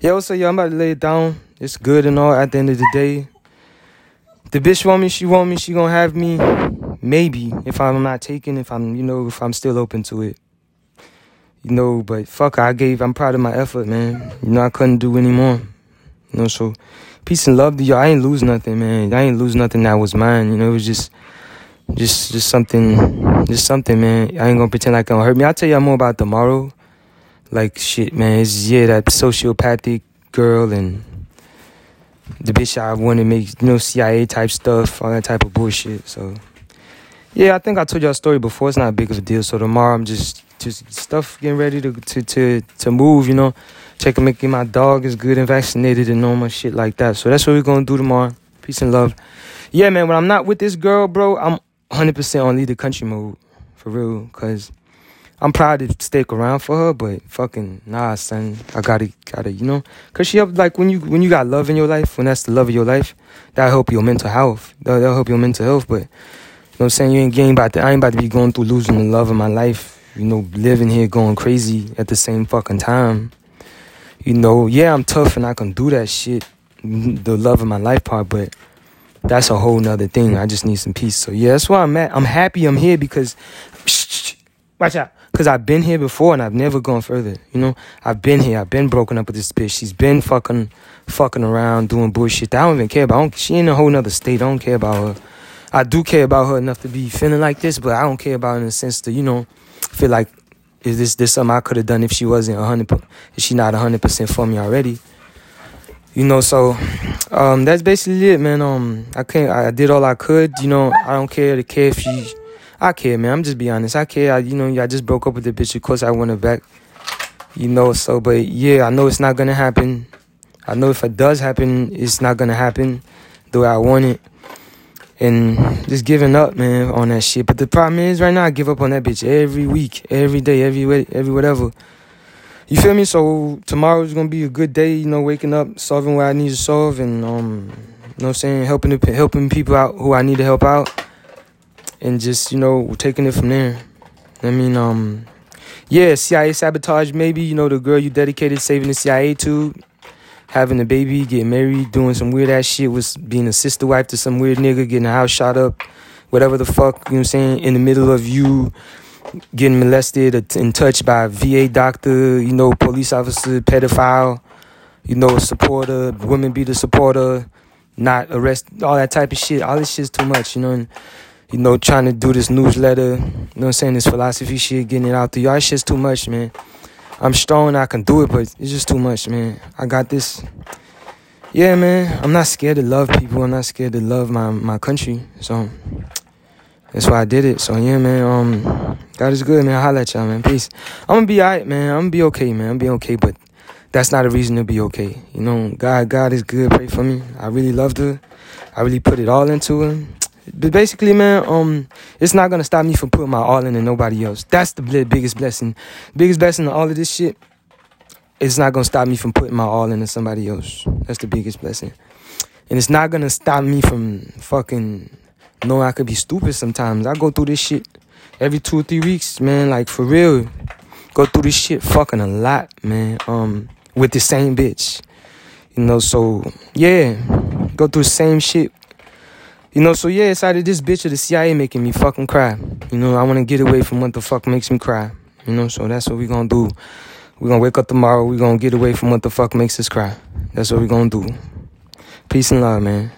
Yo, so yo, I'm about to lay it down. It's good and all at the end of the day. The bitch want me, she want me, she gonna have me. Maybe if I'm not taken, if I'm, you know, if I'm still open to it. You know, but fuck, I gave, I'm proud of my effort, man. You know, I couldn't do anymore. You know, so peace and love to y'all. I ain't lose nothing, man. I ain't lose nothing that was mine. You know, it was just, just, just something, just something, man. I ain't gonna pretend like it gonna hurt me. I'll tell y'all more about tomorrow. Like shit, man. It's yeah, that sociopathic girl and the bitch I want to make, you know, CIA type stuff, all that type of bullshit. So, yeah, I think I told y'all a story before. It's not a big of a deal. So tomorrow I'm just, just stuff getting ready to to to, to move. You know, checking making my dog is good and vaccinated and normal shit like that. So that's what we're gonna do tomorrow. Peace and love. Yeah, man. When I'm not with this girl, bro, I'm 100% on lead the country mode for real. Cause I'm proud to stick around for her, but fucking nah, son. I gotta, gotta, you know, cause she help like when you when you got love in your life, when that's the love of your life, that help your mental health. That will help your mental health. But you know what I'm saying, you ain't, you about to, I ain't about to be going through losing the love of my life. You know, living here going crazy at the same fucking time. You know, yeah, I'm tough and I can do that shit, the love of my life part, but that's a whole nother thing. I just need some peace. So yeah, that's why I'm at. I'm happy I'm here because, watch out. Cause I've been here before and I've never gone further. You know, I've been here. I've been broken up with this bitch. She's been fucking, fucking around doing bullshit. I don't even care about. I don't, she in a whole nother state. I don't care about her. I do care about her enough to be feeling like this, but I don't care about her in the sense to, you know, feel like is this this something I could have done if she wasn't hundred, if she not hundred percent for me already. You know, so um, that's basically it, man. Um, I can't. I did all I could. You know, I don't care to care if she I care, man. I'm just be honest. I care. I, you know, I just broke up with the bitch. Of course, I want her back. You know, so but yeah, I know it's not gonna happen. I know if it does happen, it's not gonna happen the way I want it. And just giving up, man, on that shit. But the problem is, right now, I give up on that bitch every week, every day, every every whatever. You feel me? So tomorrow's gonna be a good day. You know, waking up, solving what I need to solve, and um, you know, what I'm saying helping helping people out who I need to help out and just you know taking it from there. I mean, um, yeah, CIA sabotage. Maybe you know the girl you dedicated saving the CIA to, having a baby, getting married, doing some weird ass shit, was being a sister wife to some weird nigga, getting a house shot up, whatever the fuck you know what I'm saying. In the middle of you getting molested and touched by a VA doctor, you know, police officer, pedophile, you know, a supporter, women be the supporter, not arrest, all that type of shit. All this shit's too much, you know. And you know, trying to do this newsletter, you know what I'm saying, this philosophy shit, getting it out there. Y'all shit's too much, man. I'm strong, I can do it, but it's just too much, man. I got this. Yeah, man. I'm not scared to love people. I'm not scared to love my, my country. So that's why I did it. So yeah, man. Um, God is good, man. I holla at y'all, man. Peace. I'm gonna be alright, man. I'm gonna be okay, man. I'm be okay, but that's not a reason to be okay. You know, God, God is good. Pray for me. I really loved her. I really put it all into him. But basically, man, um, it's not gonna stop me from putting my all into nobody else. That's the biggest blessing. Biggest blessing of all of this shit. It's not gonna stop me from putting my all into somebody else. That's the biggest blessing. And it's not gonna stop me from fucking knowing I could be stupid sometimes. I go through this shit every two or three weeks, man. Like for real. Go through this shit fucking a lot, man. Um, with the same bitch. You know, so yeah. Go through the same shit you know, so yeah, it's either this bitch or the CIA making me fucking cry. You know, I want to get away from what the fuck makes me cry. You know, so that's what we gonna do. we gonna wake up tomorrow. we gonna get away from what the fuck makes us cry. That's what we gonna do. Peace and love, man.